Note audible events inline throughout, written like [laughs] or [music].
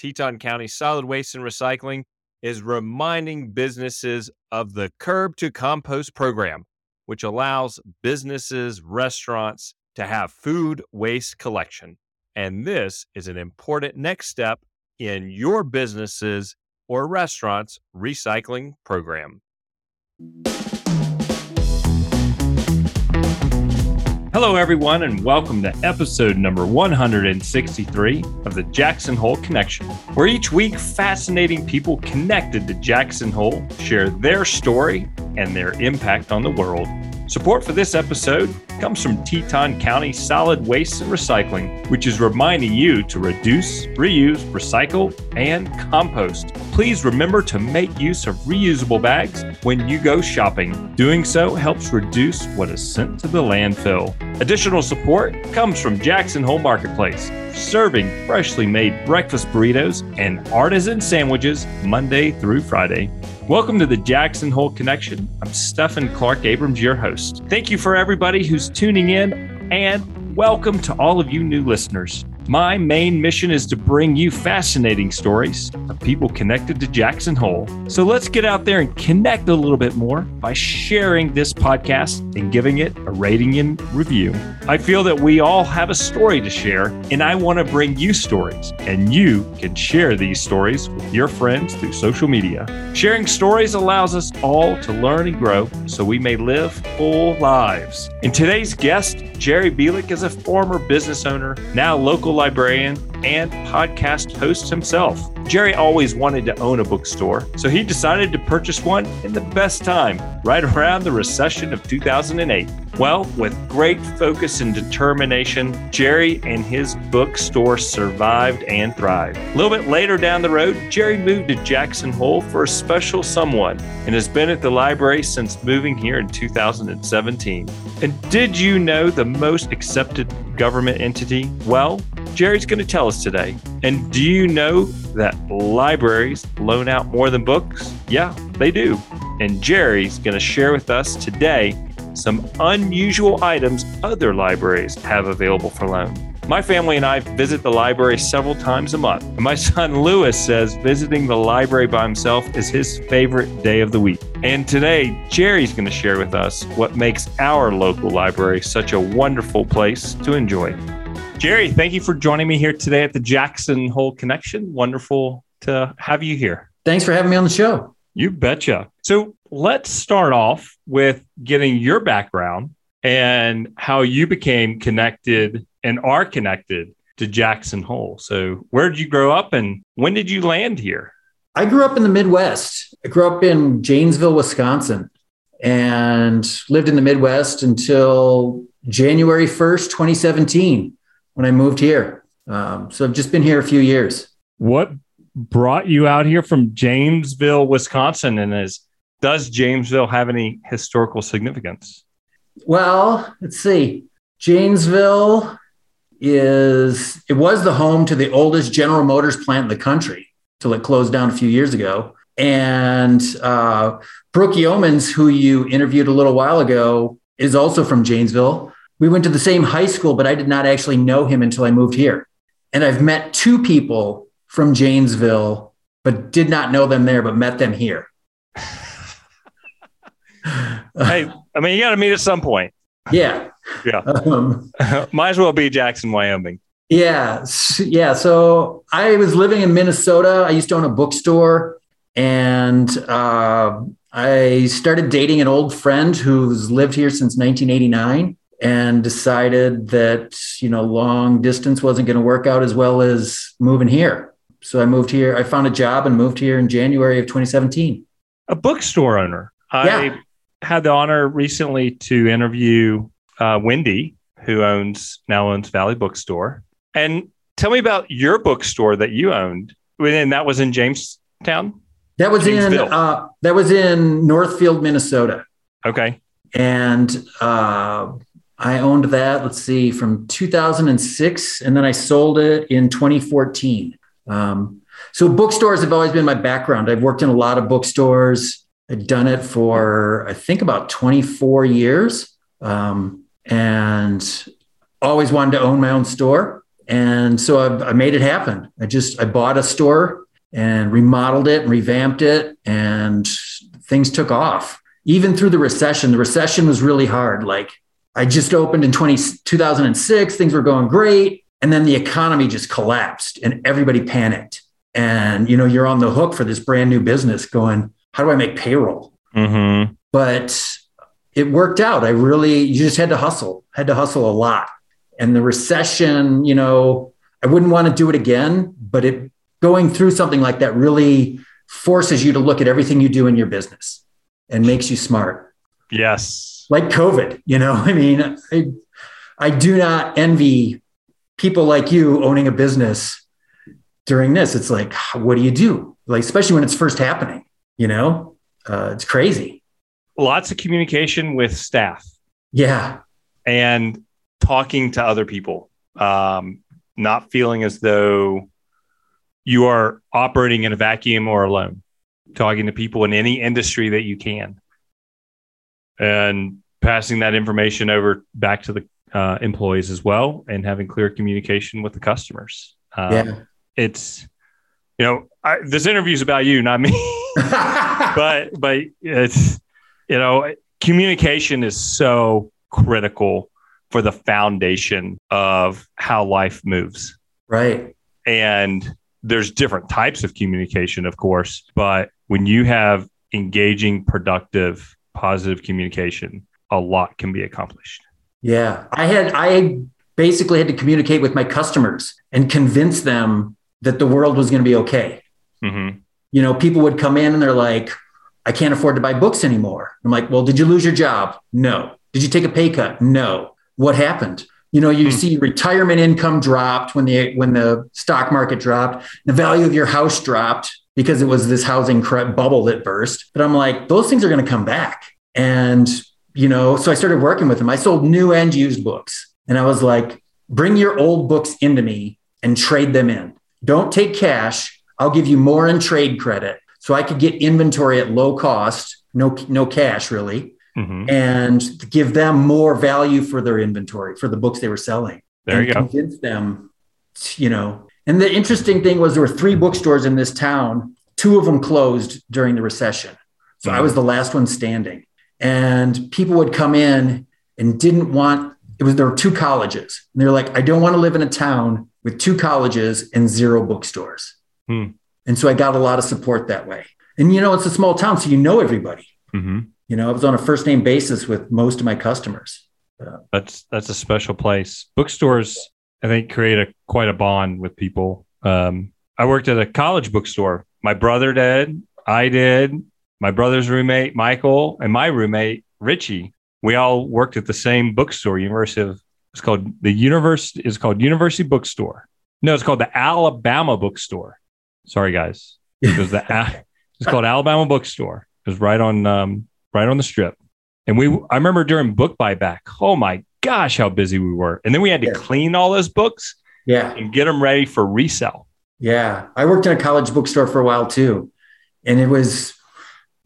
Teton County Solid Waste and Recycling is reminding businesses of the Curb to Compost program, which allows businesses, restaurants to have food waste collection. And this is an important next step in your businesses or restaurants recycling program. Hello, everyone, and welcome to episode number 163 of the Jackson Hole Connection, where each week fascinating people connected to Jackson Hole share their story and their impact on the world. Support for this episode comes from Teton County Solid Waste and Recycling, which is reminding you to reduce, reuse, recycle, and compost. Please remember to make use of reusable bags when you go shopping. Doing so helps reduce what is sent to the landfill. Additional support comes from Jackson Hole Marketplace, serving freshly made breakfast burritos and artisan sandwiches Monday through Friday. Welcome to the Jackson Hole Connection. I'm Stephan Clark Abrams, your host. Thank you for everybody who's tuning in, and welcome to all of you new listeners. My main mission is to bring you fascinating stories of people connected to Jackson Hole. So let's get out there and connect a little bit more by sharing this podcast and giving it a rating and review. I feel that we all have a story to share, and I want to bring you stories, and you can share these stories with your friends through social media. Sharing stories allows us all to learn and grow so we may live full lives. And today's guest, Jerry Bilek, is a former business owner, now local librarian, and podcast host himself. Jerry always wanted to own a bookstore, so he decided to purchase one in the best time, right around the recession of 2008. Well, with great focus and determination, Jerry and his bookstore survived and thrived. A little bit later down the road, Jerry moved to Jackson Hole for a special someone and has been at the library since moving here in 2017. And did you know the most accepted government entity? Well, Jerry's going to tell today. And do you know that libraries loan out more than books? Yeah, they do. And Jerry's going to share with us today some unusual items other libraries have available for loan. My family and I visit the library several times a month. And my [laughs] son Lewis says visiting the library by himself is his favorite day of the week. And today, Jerry's going to share with us what makes our local library such a wonderful place to enjoy. Jerry, thank you for joining me here today at the Jackson Hole Connection. Wonderful to have you here. Thanks for having me on the show. You betcha. So let's start off with getting your background and how you became connected and are connected to Jackson Hole. So, where did you grow up and when did you land here? I grew up in the Midwest. I grew up in Janesville, Wisconsin, and lived in the Midwest until January 1st, 2017 when I moved here. Um, so I've just been here a few years. What brought you out here from Janesville, Wisconsin? And is does Janesville have any historical significance? Well, let's see. Janesville is it was the home to the oldest General Motors plant in the country till it closed down a few years ago. And uh, Brooke Yeomans, who you interviewed a little while ago, is also from Janesville we went to the same high school, but I did not actually know him until I moved here. And I've met two people from Janesville, but did not know them there, but met them here. [laughs] hey, I mean, you got to meet at some point. Yeah. Yeah. [laughs] Um, [laughs] Might as well be Jackson, Wyoming. Yeah. Yeah. So I was living in Minnesota. I used to own a bookstore and uh, I started dating an old friend who's lived here since 1989 and decided that you know long distance wasn't going to work out as well as moving here. So i moved here i found a job and moved here in january of 2017 a bookstore owner. Yeah. i had the honor recently to interview uh, wendy who owns now owns valley bookstore. And tell me about your bookstore that you owned. And that was in jamestown? That was in uh, that was in northfield minnesota. Okay. And uh, I owned that, let's see, from 2006, and then I sold it in 2014. Um, so bookstores have always been my background. I've worked in a lot of bookstores. I've done it for, I think, about 24 years, um, and always wanted to own my own store. And so I, I made it happen. I just I bought a store and remodeled it and revamped it, and things took off. Even through the recession, the recession was really hard. Like I just opened in 20, 2006, things were going great. And then the economy just collapsed and everybody panicked. And you know, you're on the hook for this brand new business going, how do I make payroll? Mm-hmm. But it worked out. I really, you just had to hustle, had to hustle a lot. And the recession, you know, I wouldn't want to do it again, but it going through something like that really forces you to look at everything you do in your business and makes you smart. Yes. Like COVID, you know, [laughs] I mean, I, I do not envy people like you owning a business during this. It's like, what do you do? Like, especially when it's first happening, you know, uh, it's crazy. Lots of communication with staff. Yeah. And talking to other people, um, not feeling as though you are operating in a vacuum or alone, talking to people in any industry that you can, and passing that information over back to the uh, employees as well, and having clear communication with the customers. Um, Yeah. It's, you know, I, this interview is about you, not me, [laughs] but but it's, you know, communication is so critical for the foundation of how life moves. right. And there's different types of communication, of course, but when you have engaging, productive, positive communication, a lot can be accomplished. Yeah. I had, I basically had to communicate with my customers and convince them that the world was going to be okay. Mm-hmm. You know, people would come in and they're like, I can't afford to buy books anymore. I'm like, well, did you lose your job? No. Did you take a pay cut? No. What happened? You know, you Hmm. see retirement income dropped when the when the stock market dropped, the value of your house dropped because it was this housing bubble that burst. But I'm like, those things are going to come back. And you know, so I started working with them. I sold new and used books, and I was like, bring your old books into me and trade them in. Don't take cash. I'll give you more in trade credit, so I could get inventory at low cost, no no cash really Mm-hmm. and give them more value for their inventory for the books they were selling. There and you go. Convince them, you know. And the interesting thing was there were three bookstores in this town. Two of them closed during the recession, so I was the last one standing. And people would come in and didn't want. It was there were two colleges, and they're like, I don't want to live in a town with two colleges and zero bookstores. Hmm. And so I got a lot of support that way. And you know, it's a small town, so you know everybody. Mm-hmm. You know, I was on a first name basis with most of my customers. That's that's a special place. Bookstores, I think, create a quite a bond with people. Um, I worked at a college bookstore. My brother did. I did. My brother's roommate Michael and my roommate Richie. We all worked at the same bookstore. University of it's called the University is called University Bookstore. No, it's called the Alabama Bookstore. Sorry, guys. It was the [laughs] it's called Alabama Bookstore. It was right on um, right on the strip. And we, I remember during book buyback, oh my gosh, how busy we were. And then we had to Yeah. clean all those books Yeah. and get them ready for resale. Yeah. I worked in a college bookstore for a while too. And it was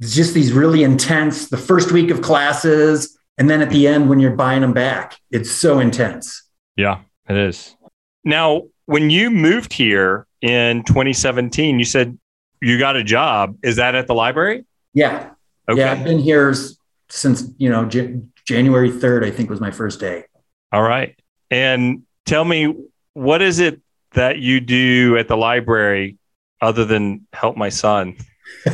just these really intense, the first week of classes. And then at the end, when you're buying them back, it's so intense. Yeah, it is. Now, when you moved here in 2017, you said you got a job. Is that at the library? Yeah. Okay. Yeah. I've been here since, you know, J- January 3rd, I think was my first day. All right. And tell me, what is it that you do at the library other than help my son? [laughs]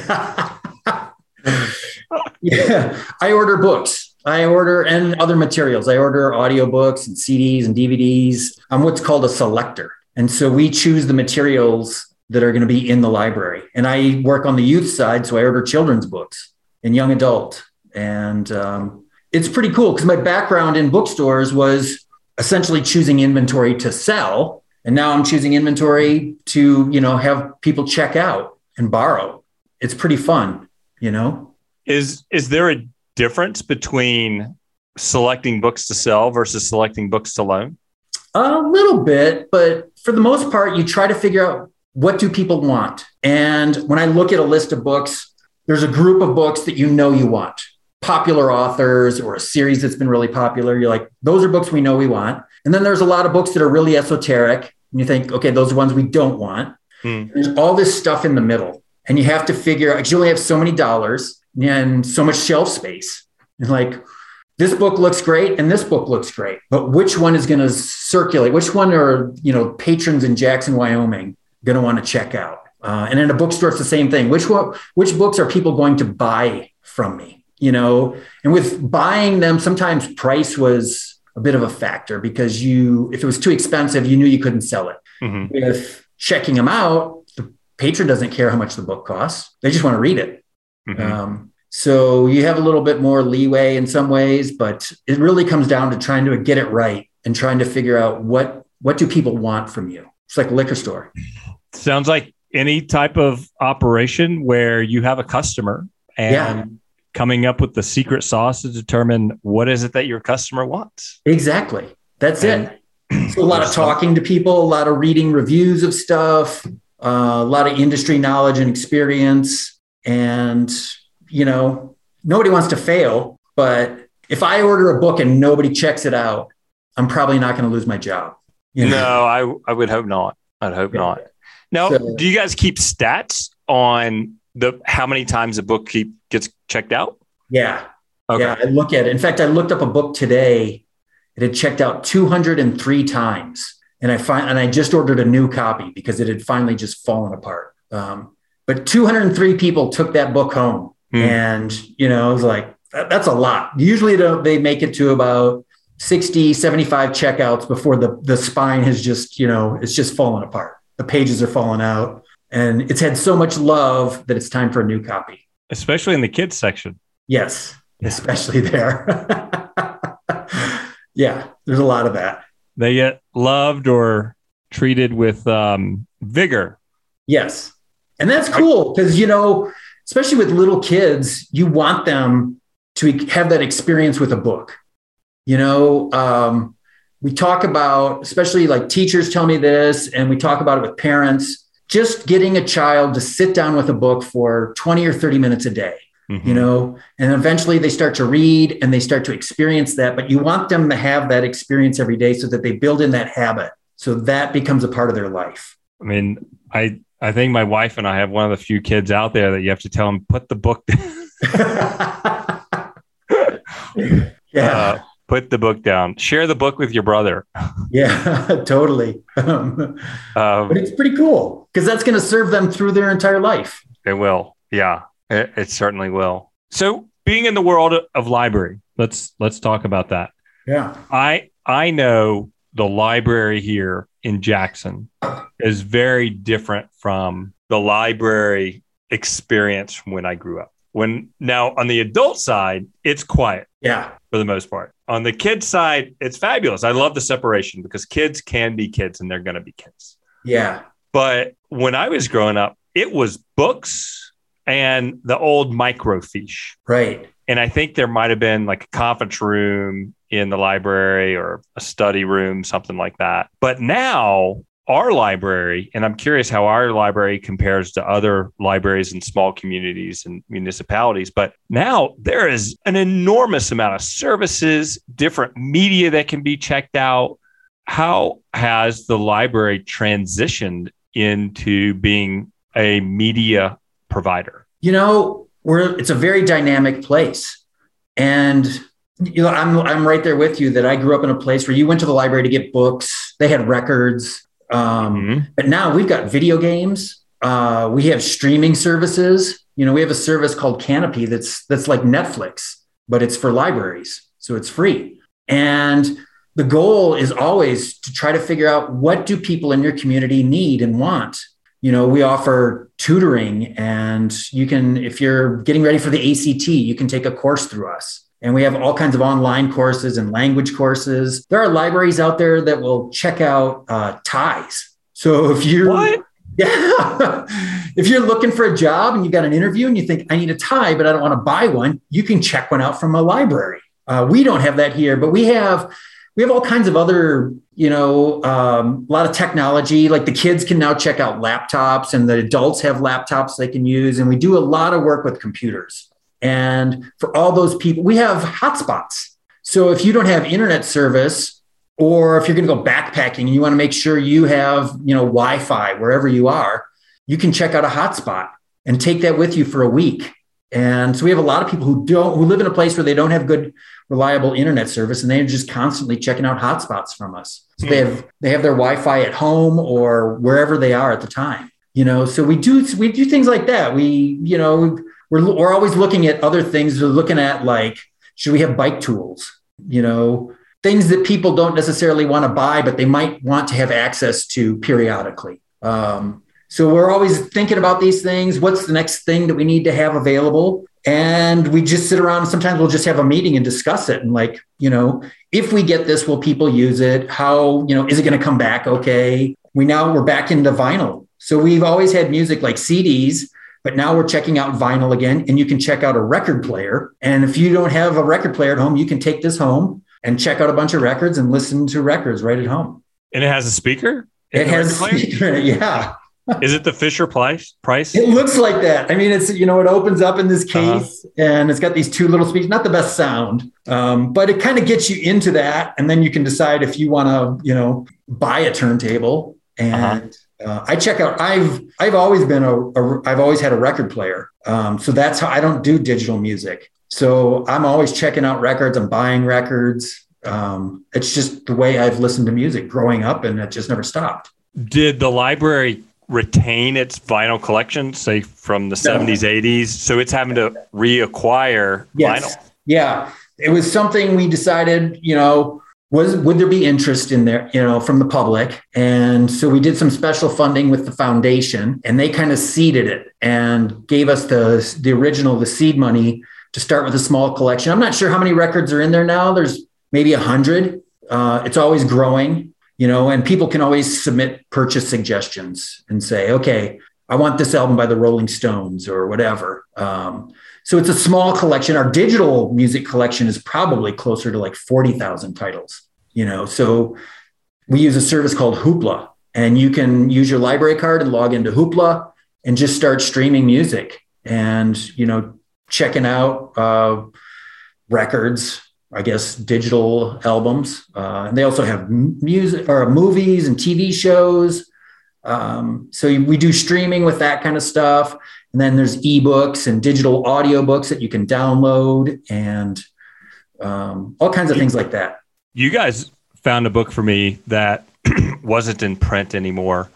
yeah. I order books. I order and other materials. I order audiobooks and CDs and DVDs. I'm what's called a selector. And so we choose the materials that are going to be in the library. And I work on the youth side. So I order children's books and young adult. And um, it's pretty cool because my background in bookstores was essentially choosing inventory to sell. And now I'm choosing inventory to, you know, have people check out and borrow. It's pretty fun, you know? Is is there a difference between selecting books to sell versus selecting books to loan? A little bit, but for the most part, you try to figure out what do people want. And when I look at a list of books, there's a group of books that you know you want. Popular authors or a series that's been really popular. You're like, those are books we know we want. And then there's a lot of books that are really esoteric and you think, okay, those are ones we don't want. Mm. There's all this stuff in the middle, and you have to figure out. You only have so many dollars and so much shelf space. And like, this book looks great and this book looks great, but which one is going to circulate? Which one are you know patrons in Jackson, Wyoming, going to want to check out? Uh, and in a bookstore, it's the same thing. Which one, which books are people going to buy from me? You know, and with buying them, sometimes price was a bit of a factor because you, if it was too expensive, you knew you couldn't sell it. Mm-hmm. With checking them out, the patron doesn't care how much the book costs; they just want to read it. Mm-hmm. Um, so you have a little bit more leeway in some ways, but it really comes down to trying to get it right and trying to figure out what what do people want from you. It's like a liquor store. Sounds like any type of operation where you have a customer and yeah. Coming up with the secret sauce to determine what is it that your customer wants. Exactly. That's and it. So a lot of talking to people, a lot of reading reviews of stuff, uh, a lot of industry knowledge and experience. And, you know, nobody wants to fail, but if I order a book and nobody checks it out, I'm probably not going to lose my job. You know? No, I, I would hope not. I'd hope yeah. not. Now, so, do you guys keep stats on the how many times a book keep gets checked out? Yeah. Okay. Yeah, I look at it. In fact, I looked up a book today. It had checked out 203 times. And I find and I just ordered a new copy because it had finally just fallen apart. Um, but 203 people took that book home. Hmm. And, you know, it was like, that, that's a lot. Usually they make it to about 60, 75 checkouts before the, the spine has just, you know, it's just fallen apart the pages are falling out and it's had so much love that it's time for a new copy. Especially in the kids section. Yes especially there. [laughs] Yeah there's a lot of that. They get loved or treated with um, vigor. Yes. And that's cool because you know especially with little kids you want them to have that experience with a book. You know um, we talk about, especially like teachers tell me this, and we talk about it with parents, just getting a child to sit down with a book for 20 or 30 minutes a day. Mm-hmm. You know, and eventually they start to read and they start to experience that. But you want them to have that experience every day so that they build in that habit. So that becomes a part of their life. I mean, I I think my wife and I have one of the few kids out there that you have to tell them put the book. [laughs] yeah. Uh, put the book down. Share the book with your brother. [laughs] Yeah [laughs] totally. Um, um, but it's pretty cool because that's going to serve them through their entire life. It will. Yeah it, it, certainly will. So being in the world of library let's let's talk about that. Yeah. I i know the library here in jackson is very different from the library experience from when i grew up. When now on the adult side it's quiet. Yeah for the most part on the kids side, it's fabulous. I love the separation because kids can be kids and they're going to be kids. Yeah. But when I was growing up, it was books and the old microfiche. Right. And I think there might have been like a conference room in the library or a study room, something like that. But now our library, and I'm curious how our library compares to other libraries in small communities and municipalities, but now there is an enormous amount of services, different media that can be checked out. How has the library transitioned into being a media provider? You know, we're it's a very dynamic place. And you know, I'm I'm right there with you that I grew up in a place where you went to the library to get books. They had records. Um, mm-hmm. But now we've got video games. Uh, we have streaming services. You know, we have a service called Kanopy that's that's like Netflix, but it's for libraries, so it's free. And the goal is always to try to figure out what do people in your community need and want. You know, we offer tutoring, and you can, if you're getting ready for the ACT, you can take a course through us. And we have all kinds of online courses and language courses. There are libraries out there that will check out uh, ties. So if you what? [laughs] Yeah. if you're looking for a job and you've got an interview and you think, I need a tie, but I don't want to buy one, you can check one out from a library. Uh, we don't have that here, but we have we have all kinds of other, you know, um, a lot of technology. Like the kids can now check out laptops, and the adults have laptops they can use. And we do a lot of work with computers. And for all those people, we have hotspots. So if you don't have internet service or if you're going to go backpacking and you want to make sure you have, you know, Wi-Fi wherever you are, you can check out a hotspot and take that with you for a week. And so we have a lot of people who don't who live in a place where they don't have good reliable internet service and they're just constantly checking out hotspots from us. So they hmm. have they have their Wi-Fi at home or wherever they are at the time. You know, so we do we do things like that. We, you know, we're we're always looking at other things. We're looking at like, should we have bike tools? You know, things that people don't necessarily want to buy, but they might want to have access to periodically. Um, so we're always thinking about these things. What's the next thing that we need to have available? And we just sit around. Sometimes we'll just have a meeting and discuss it. And like, you know, if we get this, will people use it? How, you know, is it going to come back okay? We now we're back into vinyl. So we've always had music like CDs, but now we're checking out vinyl again. And you can check out a record player. And if you don't have a record player at home, you can take this home and check out a bunch of records and listen to records right at home. And it has a speaker? It has, a speaker, yeah. Is it the Fisher Price? Price? It looks like that. I mean, it's you know, it opens up in this uh-huh. case, uh-huh. and it's got these two little speakers. Not the best sound, um, but it kind of gets you into that, and then you can decide if you want to, you know, buy a turntable. And uh-huh. Uh, I check out. I've I've always been a. a I've always had a record player, um, so that's how I don't do digital music. So I'm always checking out records. I'm buying records. Um, it's just the way I've listened to music growing up, and it just never stopped. Did the library retain its vinyl collection, say from the no. 70s, 80s? So it's having to reacquire yes. vinyl. Yeah. It was something we decided, you know, was would there be interest in there, you know, from the public? And so we did some special funding with the foundation and they kind of seeded it and gave us the the original, the seed money to start with a small collection. I'm not sure how many records are in there now. There's maybe a hundred. Uh, it's always growing you know, and people can always submit purchase suggestions and say, okay, I want this album by the Rolling Stones or whatever. Um, so it's a small collection. Our digital music collection is probably closer to like 40,000 titles, you know. So we use a service called Hoopla, and you can use your library card and log into Hoopla and just start streaming music and, you know, checking out uh, records I guess, digital albums. Uh, and they also have music or movies and TV shows. Um, so we do streaming with that kind of stuff. And then there's ebooks and digital audiobooks that you can download and um, all kinds of things like that. You guys found a book for me that [clears throat] wasn't in print anymore.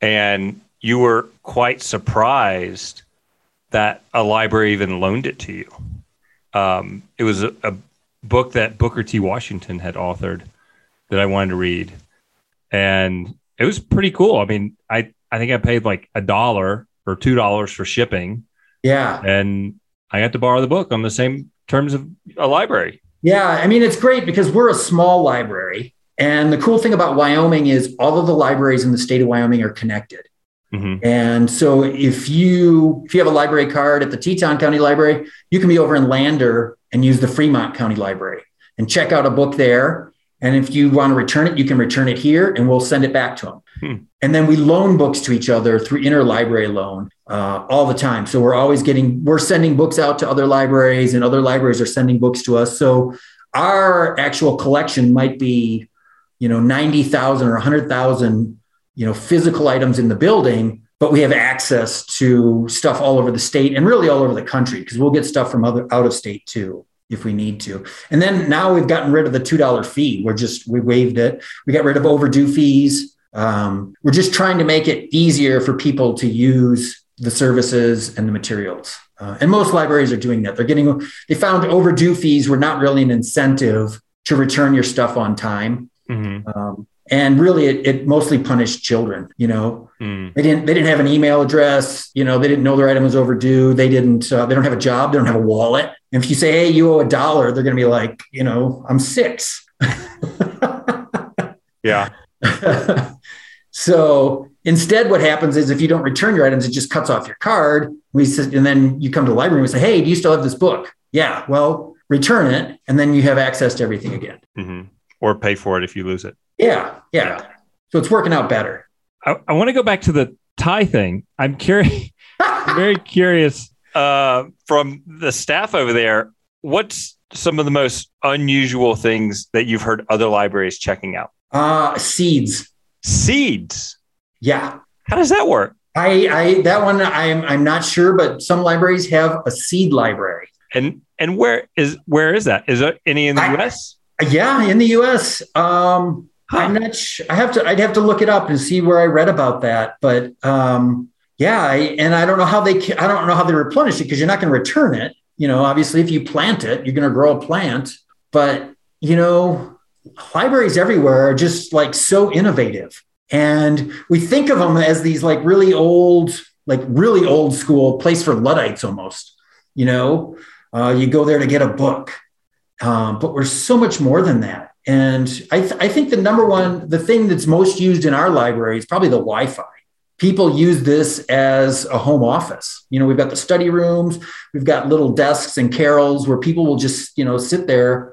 And you were quite surprised that a library even loaned it to you. Um, it was a, a book that Booker T. Washington had authored that I wanted to read, and it was pretty cool. I mean, I I think I paid like a dollar or two dollars for shipping. Yeah, and I got to borrow the book on the same terms of a library. Yeah, I mean, it's great because we're a small library. And the cool thing about Wyoming is all of the libraries in the state of Wyoming are connected. Mm-hmm. And so if you if you have a library card at the Teton County Library, you can be over in Lander and use the Fremont County Library and check out a book there. And if you want to return it, you can return it here and we'll send it back to them. Hmm. And then we loan books to each other through interlibrary loan uh, all the time. So we're always getting, we're sending books out to other libraries and other libraries are sending books to us. So our actual collection might be, you know, 90,000 or 100,000, you know, physical items in the building, but we have access to stuff all over the state and really all over the country because we'll get stuff from other out of state too if we need to. And then now we've gotten rid of the $2 fee. We're just, we waived it. We got rid of overdue fees. Um, we're just trying to make it easier for people to use the services and the materials. Uh, and most libraries are doing that. They're getting, they found overdue fees were not really an incentive to return your stuff on time. Mm-hmm. Um, and really it, it, mostly punished children you know mm. they didn't they didn't have an email address you know they didn't know their item was overdue they didn't uh, they don't have a job they don't have a wallet if you say hey you owe a dollar they're going to be like you know i'm six [laughs] yeah [laughs] so instead what happens is if you don't return your items it just cuts off your card we said, and then you come to the library and we say hey do you still have this book yeah well return it and then you have access to everything again mm-hmm. or pay for it if you lose it yeah, yeah. So it's working out better. I, I want to go back to the tie thing. I'm curious, [laughs] very curious uh, from the staff over there. what's some of the most unusual things that you've heard other libraries checking out? Uh, seeds. Seeds. Yeah. How does that work? I, I that one I'm I'm not sure, but some libraries have a seed library. And and where is where is that? Is there any in the I- US? Yeah, in the U.S. Um, Huh. I'm not. Sh- I have to. I'd have to look it up and see where I read about that. But um, yeah, I, and I don't know how they. I don't know how they replenish it because you're not going to return it. You know, obviously, if you plant it, you're going to grow a plant. But you know, libraries everywhere are just like so innovative, and we think of them as these like really old, like really old school place for luddites almost. You know, uh, you go there to get a book um, but we're so much more than that. And I, th- I think the number one, the thing that's most used in our library is probably the Wi Fi. People use this as a home office. You know, we've got the study rooms, we've got little desks and carrels where people will just, you know, sit there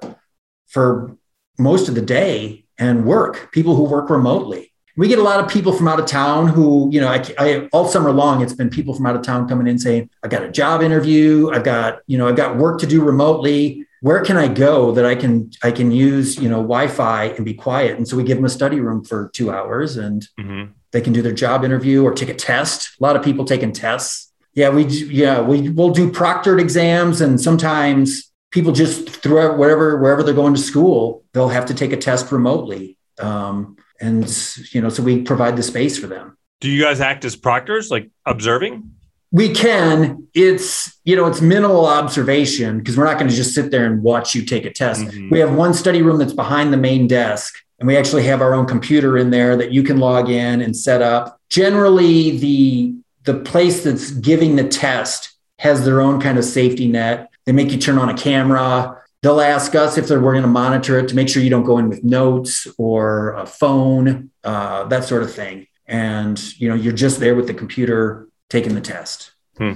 for most of the day and work, people who work remotely. We get a lot of people from out of town who, you know, I, I all summer long, it's been people from out of town coming in saying, I've got a job interview, I've got, you know, I've got work to do remotely where can I go that I can I can use you know Wi-Fi and be quiet? And so we give them a study room for two hours, and Mhm. They can do their job interview or take a test. A lot of people taking tests. Yeah, we yeah we will do proctored exams, and sometimes people just throughout wherever wherever they're going to school, they'll have to take a test remotely. Um, and you know, so we provide the space for them. Do you guys act as proctors, like observing? We can. It's you know it's minimal observation because we're not going to just sit there and watch you take a test. Mhm. We have one study room that's behind the main desk, and we actually have our own computer in there that you can log in and set up. Generally, the the place that's giving the test has their own kind of safety net. They make you turn on a camera. They'll ask us if they're, we're going to monitor it to make sure you don't go in with notes or a phone, uh, that sort of thing. And you know, you're just there with the computer taking the test. Hmm.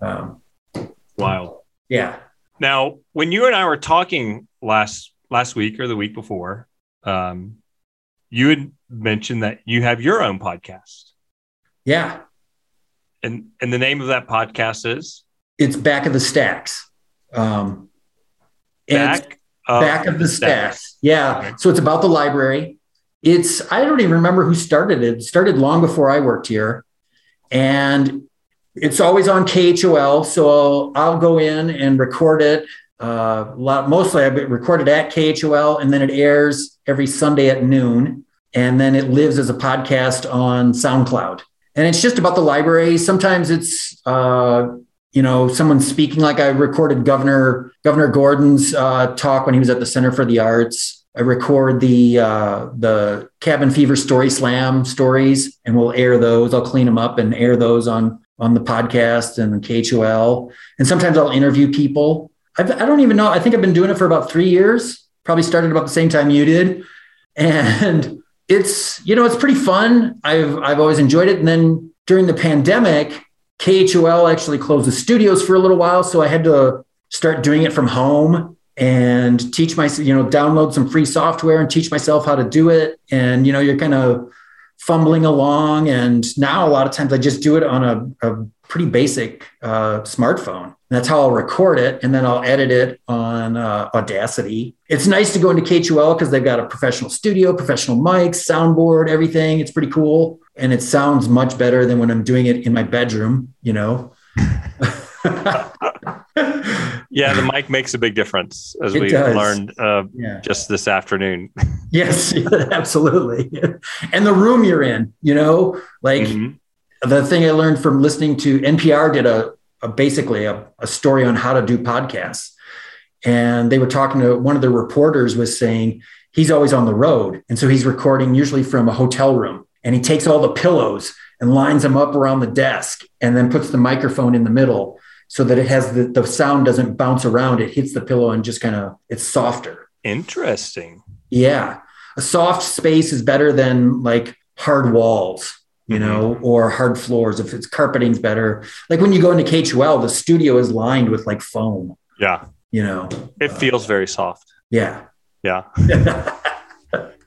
Um, Wow. yeah. Now, when you and I were talking last last week or the week before, um, you had mentioned that you have your own podcast, Yeah. and and the name of that podcast is It's back of the stacks. Um, Back of, back of the stacks. Yeah. So it's about the library. It's, I don't even remember who started it. It started long before I worked here. And it's always on KHOL. So I'll, I'll go in and record it. Uh, lot, mostly I record it at KHOL and then it airs every Sunday at noon. And then it lives as a podcast on SoundCloud. And it's just about the library. Sometimes it's, uh, you know, someone speaking like I recorded Governor Governor Gordon's uh, talk when he was at the Center for the Arts. I record the uh, the Cabin Fever Story Slam stories, and we'll air those. I'll clean them up and air those on on the podcast and KHOL. And sometimes I'll interview people. I've, I don't even know. I think I've been doing it for about three years. Probably started about the same time you did, and [laughs] it's you know it's pretty fun. I've I've always enjoyed it. And then during the pandemic, KHOL actually closed the studios for a little while, so I had to start doing it from home and teach myself, you know, download some free software and teach myself how to do it. And you know, you're kind of fumbling along. And now a lot of times I just do it on a, a pretty basic uh, smartphone. And that's how I'll record it, and then I'll edit it on uh, Audacity. It's nice to go into KHOL because they've got a professional studio, professional mics, soundboard, everything. It's pretty cool, and it sounds much better than when I'm doing it in my bedroom. You know. [laughs] Yeah, the mic makes a big difference, as It we does. learned uh, yeah. just this afternoon. [laughs] Yes, [laughs] absolutely. And the room you're in, you know, like Mhm. The thing I learned from listening to NPR did a, a basically a, a story on how to do podcasts. And they were talking to one of the reporters was saying he's always on the road. And so he's recording usually from a hotel room and he takes all the pillows and lines them up around the desk and then puts the microphone in the middle so that it has the, the sound doesn't bounce around. It hits the pillow and just kind of it's softer. Interesting. Yeah. A soft space is better than like hard walls, you Mhm. know, or hard floors. If it's carpeting's better. Like when you go into KHOL, the studio is lined with like foam, Yeah, you know. it feels very soft. Yeah. Yeah. [laughs]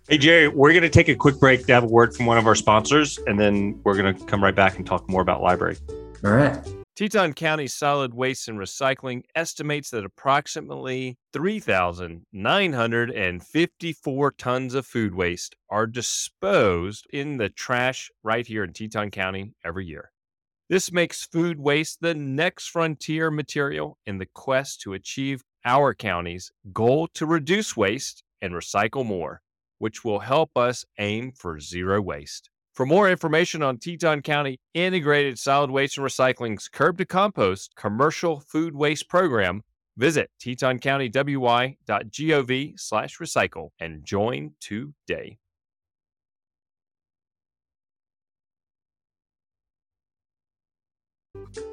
Hey, Jerry, we're going to take a quick break to have a word from one of our sponsors, and then we're going to come right back and talk more about library. All right. Teton County Solid Waste and Recycling estimates that approximately 3,954 tons of food waste are disposed in the trash right here in Teton County every year. This makes food waste the next frontier material in the quest to achieve our county's goal to reduce waste and recycle more, which will help us aim for zero waste. For more information on Teton County Integrated Solid Waste and Recycling's Curb to Compost commercial food waste program, visit tetoncountywy.gov slash recycle and join today.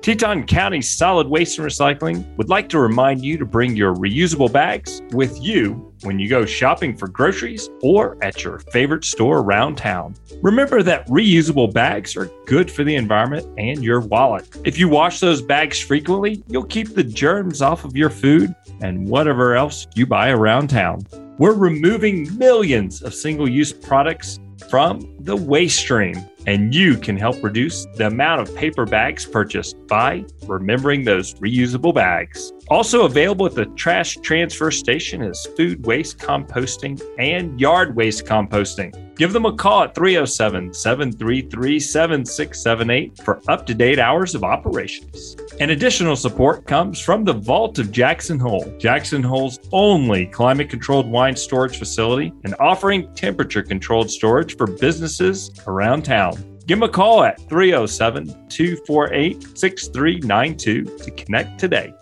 Teton County Solid Waste and Recycling would like to remind you to bring your reusable bags with you when you go shopping for groceries or at your favorite store around town. Remember that reusable bags are good for the environment and your wallet. If you wash those bags frequently, you'll keep the germs off of your food and whatever else you buy around town. We're removing millions of single use products from the waste stream and you can help reduce the amount of paper bags purchased by remembering those reusable bags. Also available at the trash transfer station is food waste composting and yard waste composting. Give them a call at 307 733 7678 for up to date hours of operations. And additional support comes from the Vault of Jackson Hole, Jackson Hole's only climate controlled wine storage facility and offering temperature controlled storage for businesses around town. Give them a call at 307 248 6392 to connect today.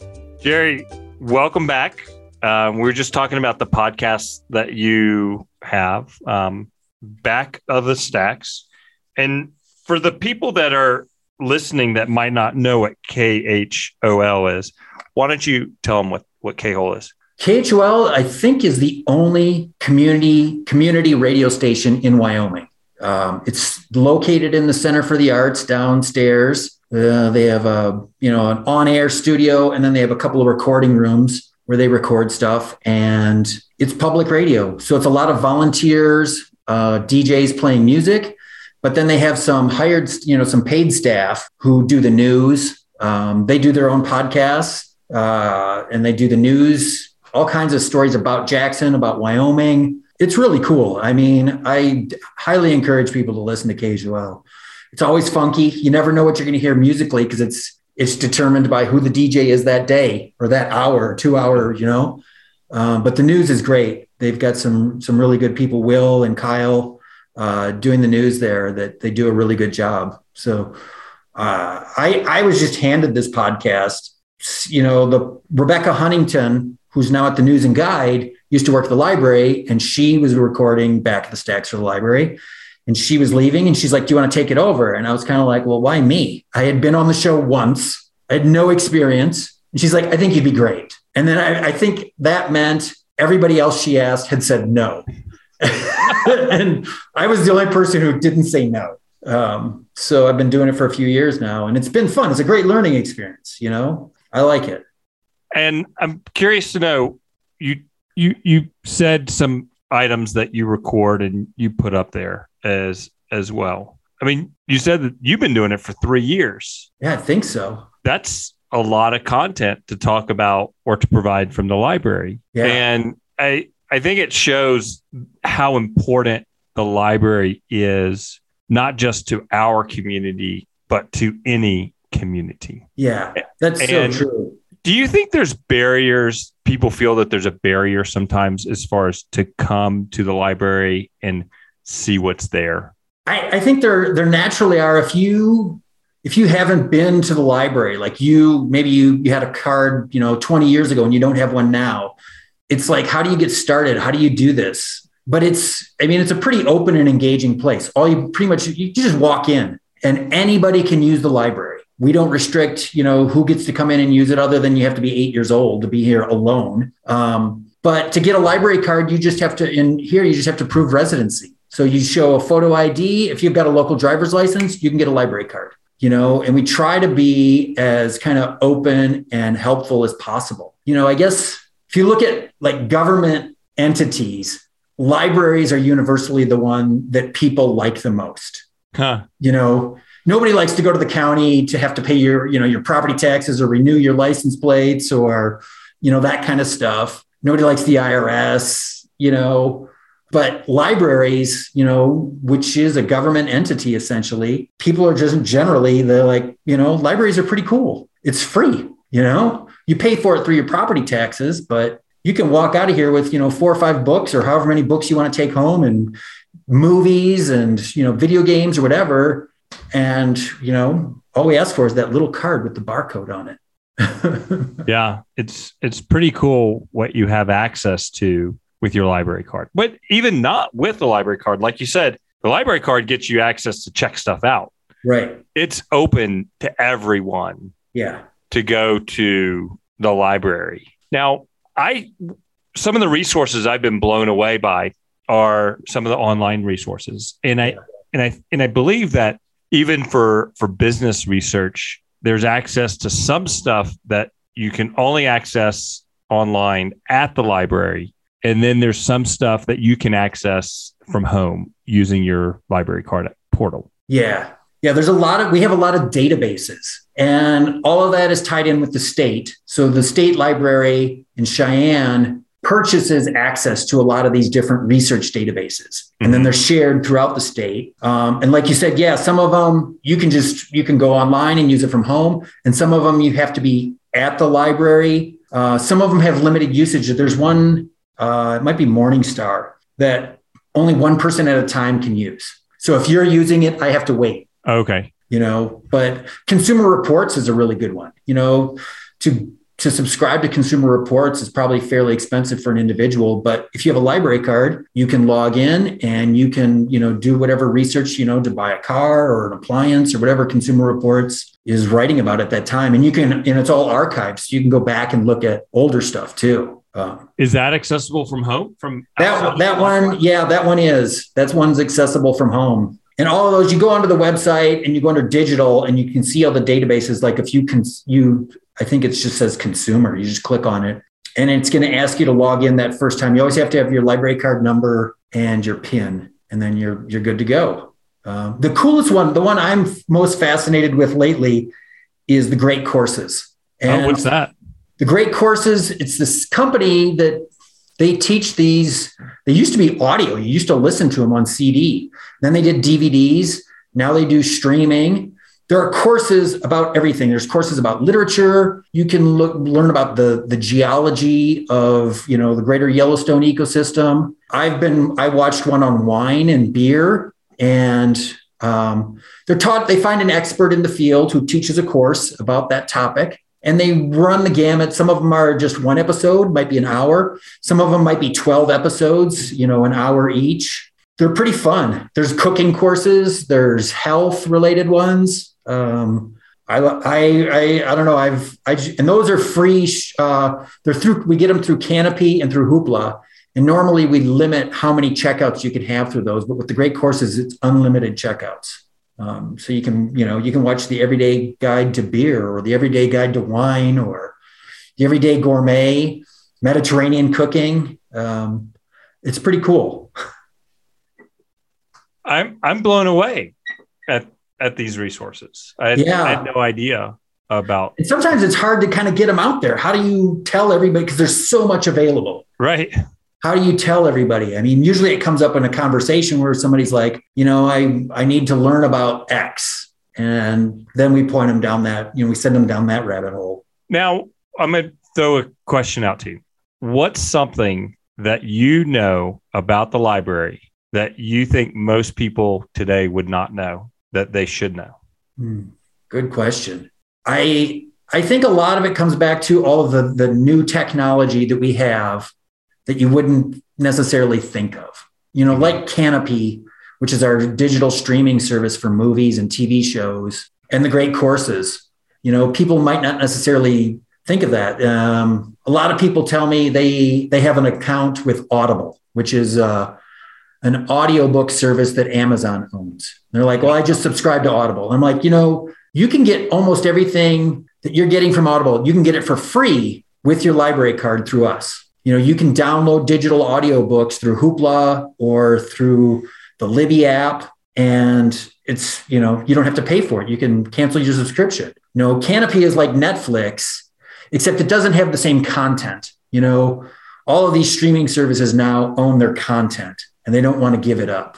Jerry, welcome back. Um, we were just talking about the podcast that you have, um, Back of the Stacks. And for the people that are listening that might not know what KHOL is, why don't you tell them what, what KHOL is? KHOL, I think, is the only community community radio station in Wyoming. Um, it's located in the Center for the Arts downstairs. Uh, they have a you know an on-air studio, and then they have a couple of recording rooms where they record stuff. And it's public radio, so it's a lot of volunteers, uh, DJs playing music, but then they have some hired, you know, some paid staff who do the news. Um, they do their own podcasts, uh, and they do the news, all kinds of stories about Jackson, about Wyoming it's really cool. I mean, I highly encourage people to listen to KHOL. It's always funky. You never know what you're going to hear musically because it's it's determined by who the DJ is that day or that hour, or two hour, you know. Um, but the news is great. They've got some some really good people, Will and Kyle, uh, doing the news there. That they do a really good job. So uh, I I was just handed this podcast. You know, the Rebecca Huntington, who's now at the News and Guide used to work at the library and she was recording back at the stacks for the library and she was leaving and she's like do you want to take it over and i was kind of like well why me i had been on the show once i had no experience and she's like i think you'd be great and then i, I think that meant everybody else she asked had said no [laughs] and i was the only person who didn't say no um, so i've been doing it for a few years now and it's been fun it's a great learning experience you know i like it and i'm curious to know you you you said some items that you record and you put up there as as well. I mean, you said that you've been doing it for three years. Yeah, I think so. That's a lot of content to talk about or to provide from the library. Yeah. And I I think it shows how important the library is, not just to our community, but to any community. Yeah, that's and, so true. do you think there's barriers? People feel that there's a barrier sometimes as far as to come to the library and see what's there. I, I, think there there naturally are if you if you haven't been to the library like you maybe you you had a card you know 20 years ago and you don't have one now it's like how do you get started? How do you do this? But it's i mean it's a pretty open and engaging place. All you pretty much you just walk in and anybody can use the library. We don't restrict you know who gets to come in and use it other than you have to be eight years old to be here alone. Um, but to get a library card you just have to in here you just have to prove residency. So you show a photo id if you've got a local driver's license you can get a library card you know and we try to be as kind of open and helpful as possible. You know i guess if you look at like government entities libraries are universally the one that people like the most huh. you know nobody likes to go to the county to have to pay your, you know, your property taxes or renew your license plates or, you know, that kind of stuff. Nobody likes the IRS, you know, but libraries, you know, which is a government entity essentially, people are just generally, they're like, you know, libraries are pretty cool. It's free, you know, you pay for it through your property taxes, but you can walk out of here with, you know, four or five books or however many books you want to take home and movies and, you know, video games or whatever. And, you know, all we ask for is that little card with the barcode on it. [laughs] yeah, it's it's pretty cool what you have access to with your library card. But even not with the library card, like you said, the library card gets you access to check stuff out. Right. It's open to everyone. Yeah. To go to the library. Now, I some of the resources I've been blown away by are some of the online resources. And I and I and I believe that even for for business research, there's access to some stuff that you can only access online at the library and then there's some stuff that you can access from home using your library card portal. Yeah. Yeah, there's a lot of we have a lot of databases and all of that is tied in with the state. So the state library in Cheyenne purchases access to a lot of these different research databases and then mm-hmm. they're shared throughout the state um, and like you said yeah some of them you can just you can go online and use it from home and some of them you have to be at the library uh, some of them have limited usage there's one uh, it might be Morningstar that only one person at a time can use. So if you're using it, I have to wait. Okay. You know, but Consumer Reports is a really good one. You know, to to subscribe to Consumer Reports is probably fairly expensive for an individual, but if you have a library card, you can log in and you can, you know, do whatever research, you know, to buy a car or an appliance or whatever Consumer Reports is writing about at that time. And you can, and it's all archived. So you can go back and look at older stuff too. Um, is that accessible from home? From that that one, yeah, that one is. That's one's accessible from home. And all of those, you go onto the website and you go under digital, and you can see all the databases. Like if you can, you, I think it just says consumer. You just click on it, and it's going to ask you to log in that first time. You always have to have your library card number and your PIN, and then you're you're good to go. Uh, the coolest one, the one I'm most fascinated with lately, is the Great Courses. And oh, what's that? the great courses it's this company that they teach these they used to be audio. You used to listen to them on cd then they did dvds now they do streaming. There are courses about everything. There's courses about literature. You can look learn about the the geology of you know the greater yellowstone ecosystem. I've been i watched one on wine and beer and um, they're taught they find an expert in the field who teaches a course about that topic and they run the gamut. Some of them are just one episode, might be an hour. Some of them might be 12 episodes, you know, an hour each. They're pretty fun. There's cooking courses, there's health related ones. Um, I, I, I, I don't know. I've, I, and those are free. Uh, they're through, we get them through Kanopy and through Hoopla. And normally we limit how many checkouts you can have through those, but with the great courses, it's unlimited checkouts. Um, so you can, you know, you can watch the Everyday Guide to Beer or the Everyday Guide to Wine or the Everyday Gourmet, Mediterranean Cooking. Um, it's pretty cool. [laughs] I'm I'm blown away at at these resources. I had, yeah. I had no idea about. And sometimes it's hard to kind of get them out there. How do you tell everybody? Because there's so much available. Right how do you tell everybody? I mean usually it comes up in a conversation where somebody's like you know i i need to learn about x. And then we point them down that you know we send them down that rabbit hole. Now i'm going to throw a question out to you. What's something that you know about the library that you think most people today would not know that they should know? Hmm. good question. I i think a lot of it comes back to all of the the new technology that we have that you wouldn't necessarily think of. You know, like Kanopy, which is our digital streaming service for movies and TV shows, and the great courses. You know, people might not necessarily think of that. Um, a lot of people tell me they they have an account with Audible, which is uh, an audiobook service that Amazon owns. They're like, well, I just subscribe to Audible. I'm like, you know, you can get almost everything that you're getting from Audible. You can get it for free with your library card through us you know, you can download digital audiobooks through Hoopla or through the Libby app. And it's you know you don't have to pay for it. You can cancel your subscription. You know, Kanopy is like Netflix, except it doesn't have the same content. You know, all of these streaming services now own their content and they don't want to give it up.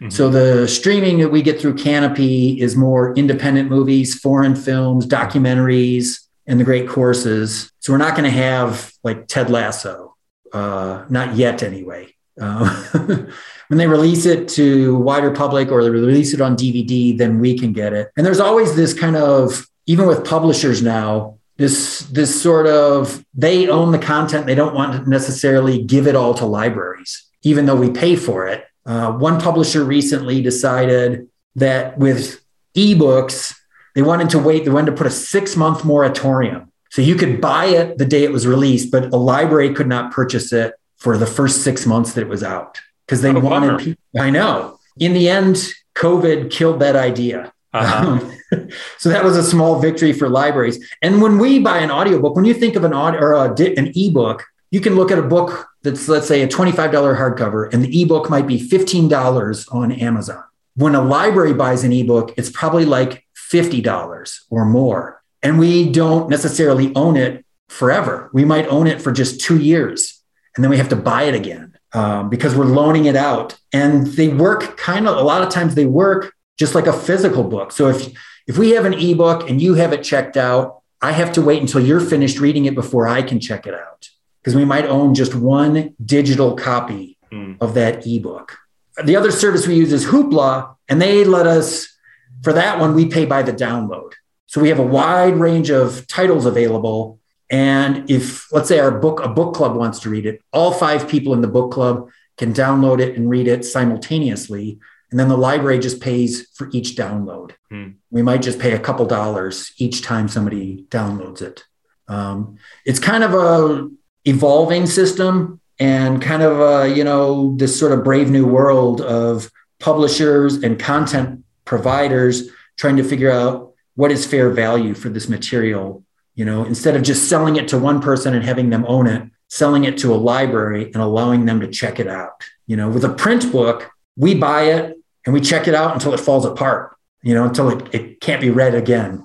Mm-hmm. So the streaming that we get through Kanopy is more independent movies, foreign films, documentaries, and the great courses. So we're not going to have like Ted Lasso, uh, not yet anyway. Uh, [laughs] when they release it to wider public or they release it on DVD, then we can get it. And there's always this kind of even with publishers now, this this sort of they own the content. They don't want to necessarily give it all to libraries, even though we pay for it. Uh, one publisher recently decided that with ebooks, they wanted to wait. They wanted to put a six month moratorium. So you could buy it the day it was released, but a library could not purchase it for the first six months that it was out because they wanted people. I know. In the end, COVID killed that idea. Uh-huh. [laughs] so that was a small victory for libraries. And when we buy an audiobook, when you think of an audio or a, an ebook, you can look at a book that's let's say a $25 hardcover and the ebook might be $15 on Amazon. When a library buys an ebook, it's probably like $50 or more. And we don't necessarily own it forever. We might own it for just two years and then we have to buy it again um, because we're loaning it out. And they work kind of, a lot of times they work just like a physical book. So if, if we have an ebook and you have it checked out, I have to wait until you're finished reading it before I can check it out because we might own just one digital copy mm. of that ebook. The other service we use is Hoopla, and they let us, for that one, we pay by the download. So we have a wide range of titles available. And if, let's say, our book, a book club wants to read it, all five people in the book club can download it and read it simultaneously. And then the library just pays for each download. Hmm. We might just pay a couple dollars each time somebody downloads it. Um, it's kind of a evolving system and kind of uh, you know this sort of brave new world of publishers and content providers trying to figure out what is fair value for this material you know instead of just selling it to one person and having them own it selling it to a library and allowing them to check it out you know with a print book we buy it and we check it out until it falls apart you know until it, it can't be read again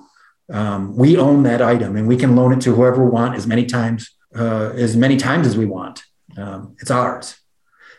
um, we own that item and we can loan it to whoever we want as many times uh, as many times as we want. Um, it's ours.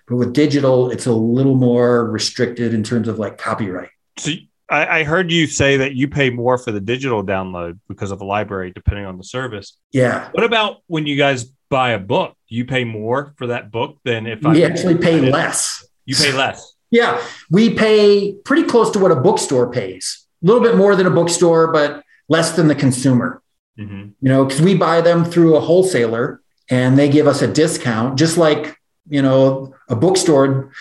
But with digital, it's a little more restricted in terms of like copyright. So I, I heard you say that you pay more for the digital download because of the library, depending on the service. Yeah. What about when you guys buy a book? You pay more for that book than if we I actually pay less? You pay less. Yeah, we pay pretty close to what a bookstore pays. A little bit more than a bookstore, but less than the consumer. Mm-hmm. You know, because we buy them through a wholesaler and they give us a discount, just like, you know, a bookstore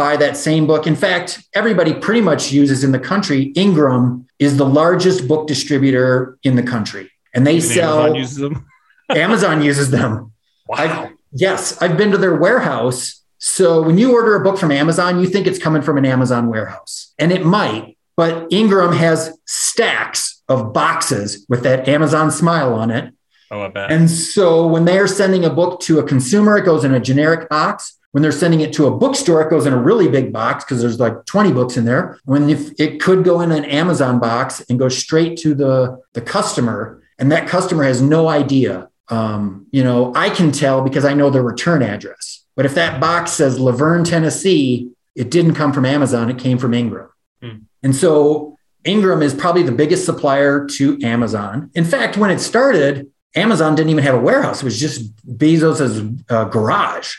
buy that same book. In fact, everybody pretty much uses in the country, Ingram is the largest book distributor in the country. And they sell Amazon uses them. [laughs] Amazon uses them. Wow. I've, yes, I've been to their warehouse. So when you order a book from Amazon, you think it's coming from an Amazon warehouse. And it might, but Ingram has stacks of boxes with that Amazon smile on it. Oh, I bet. And so when they're sending a book to a consumer, it goes in a generic box. When they're sending it to a bookstore, it goes in a really big box because there's like 20 books in there. When if it could go in an Amazon box and go straight to the, the customer, and that customer has no idea. Um, you know, I can tell because I know their return address. But if that box says La Vergne, Tennessee, it didn't come from Amazon, it came from Ingram. Hmm. And so Ingram is probably the biggest supplier to Amazon. In fact, when it started, Amazon didn't even have a warehouse. It was just Bezos's uh, garage.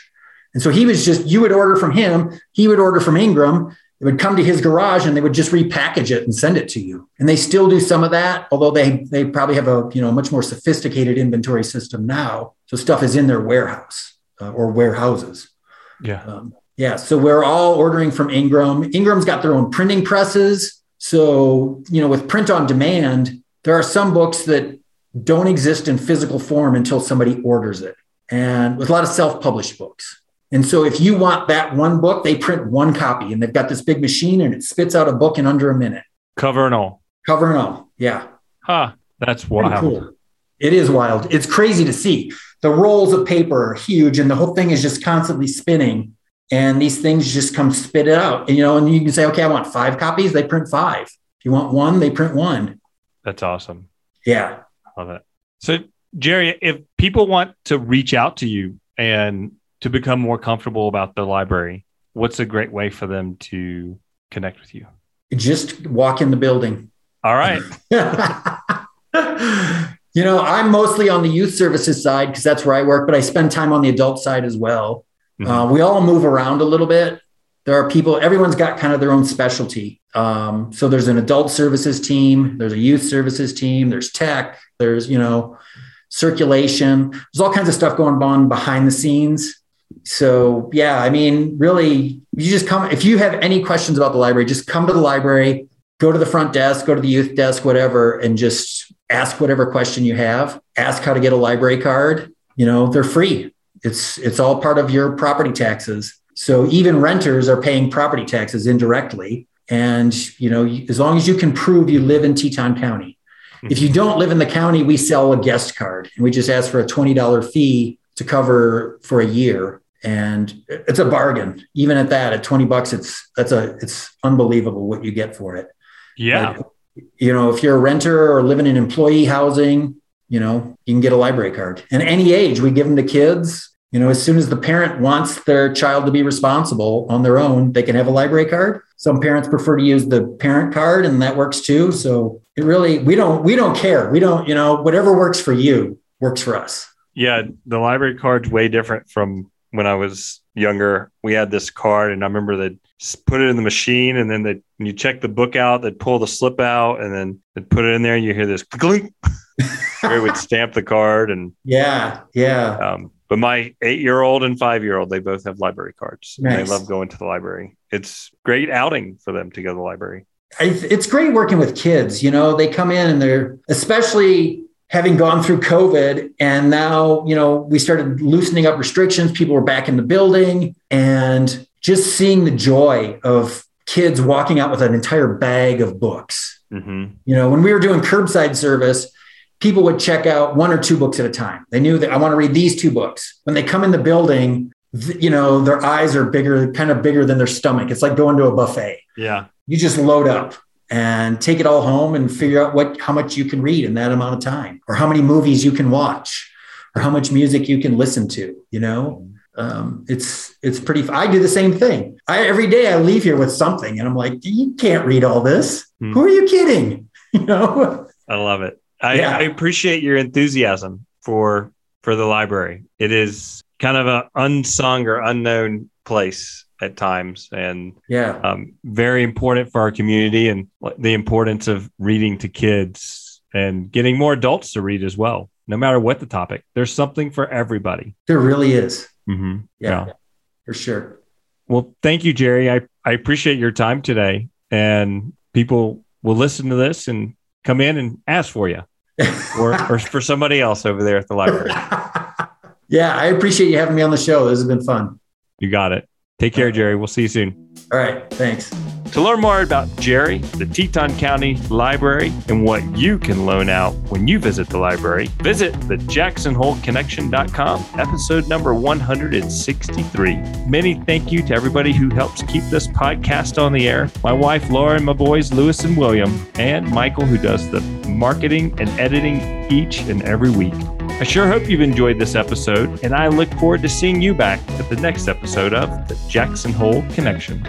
And so he was just, you would order from him, he would order from Ingram. It would come to his garage and they would just repackage it and send it to you. And they still do some of that, although they they probably have a you know much more sophisticated inventory system now. So stuff is in their warehouse uh, or warehouses. Yeah. Um, yeah. So we're all ordering from Ingram. Ingram's got their own printing presses. So, you know, with print on demand, there are some books that don't exist in physical form until somebody orders it. And with a lot of self published books. And so, if you want that one book, they print one copy and they've got this big machine and it spits out a book in under a minute. Cover and all. Cover and all. Yeah. Huh. That's wild. Cool. It is wild. It's crazy to see. The rolls of paper are huge and the whole thing is just constantly spinning. and these things just come spit it out. And, you know, and you can say, okay, I want five copies. They print five. If you want one, they print one. That's awesome. Yeah. Love it. So, Jerry, if people want to reach out to you and to become more comfortable about the library, what's a great way for them to connect with you? Just walk in the building. All right. [laughs] you know, I'm mostly on the youth services side because that's where I work, but I spend time on the adult side as well. Mm-hmm. Uh, we all move around a little bit. There are people, everyone's got kind of their own specialty. Um, so there's an adult services team, there's a youth services team, there's tech, there's, you know, circulation. There's all kinds of stuff going on behind the scenes. So, yeah, I mean, really, you just come, if you have any questions about the library, just come to the library, go to the front desk, go to the youth desk, whatever, and just ask whatever question you have. Ask how to get a library card. You know, they're free. It's it's all part of your property taxes. So even renters are paying property taxes indirectly. And you know, as long as you can prove you live in Teton County. If you don't live in the county, we sell a guest card and we just ask for a $20 fee to cover for a year. And it's a bargain. Even at that, at 20 bucks, it's that's a it's unbelievable what you get for it. Yeah. But, you know, if you're a renter or living in employee housing, you know, you can get a library card. And any age, we give them to kids. You know, as soon as the parent wants their child to be responsible on their own, they can have a library card. Some parents prefer to use the parent card, and that works too. So it really, we don't, we don't care. We don't, you know, whatever works for you works for us. Yeah, the library card's way different from when I was younger. We had this card, and I remember they'd put it in the machine and then they when you check the book out they'd pull the slip out and then they'd put it in there and you hear this clink They [laughs] would stamp the card and yeah yeah um, but my eight year old and five year old they both have library cards nice. they love going to the library it's great outing for them to go to the library it's great working with kids you know they come in and they're especially having gone through covid and now you know we started loosening up restrictions people were back in the building and just seeing the joy of kids walking out with an entire bag of books. Mm-hmm. You know, when we were doing curbside service, people would check out one or two books at a time. They knew that I want to read these two books. When they come in the building, you know, their eyes are bigger, kind of bigger than their stomach. It's like going to a buffet. Yeah. You just load up and take it all home and figure out what how much you can read in that amount of time or how many movies you can watch or how much music you can listen to, you know? um, it's it's pretty. I do the same thing. I every day I leave here with something, and I'm like, you can't read all this. Hmm. Who are you kidding? [laughs] You know. I love it. I, yeah. I appreciate your enthusiasm for for the library. It is kind of an unsung or unknown place at times, and yeah, um, very important for our community and the importance of reading to kids and getting more adults to read as well. No matter what the topic, there's something for everybody. There really is. Mm-hmm. Yeah, yeah, for sure. Well, thank you, Jerry. I, I appreciate your time today. And people will listen to this and come in and ask for you [laughs] or, or for somebody else over there at the library. [laughs] yeah, I appreciate you having me on the show. This has been fun. You got it. Take care, Jerry. We'll see you soon. All right. Thanks. To learn more about Jerry, the Teton County Library, and what you can loan out when you visit the library, visit the jacksonholeconnection.com, episode number 163. Many thank you to everybody who helps keep this podcast on the air. My wife Laura and my boys Lewis and William, and Michael, who does the marketing and editing each and every week. I sure hope you've enjoyed this episode, and I look forward to seeing you back at the next episode of the Jackson Hole Connection.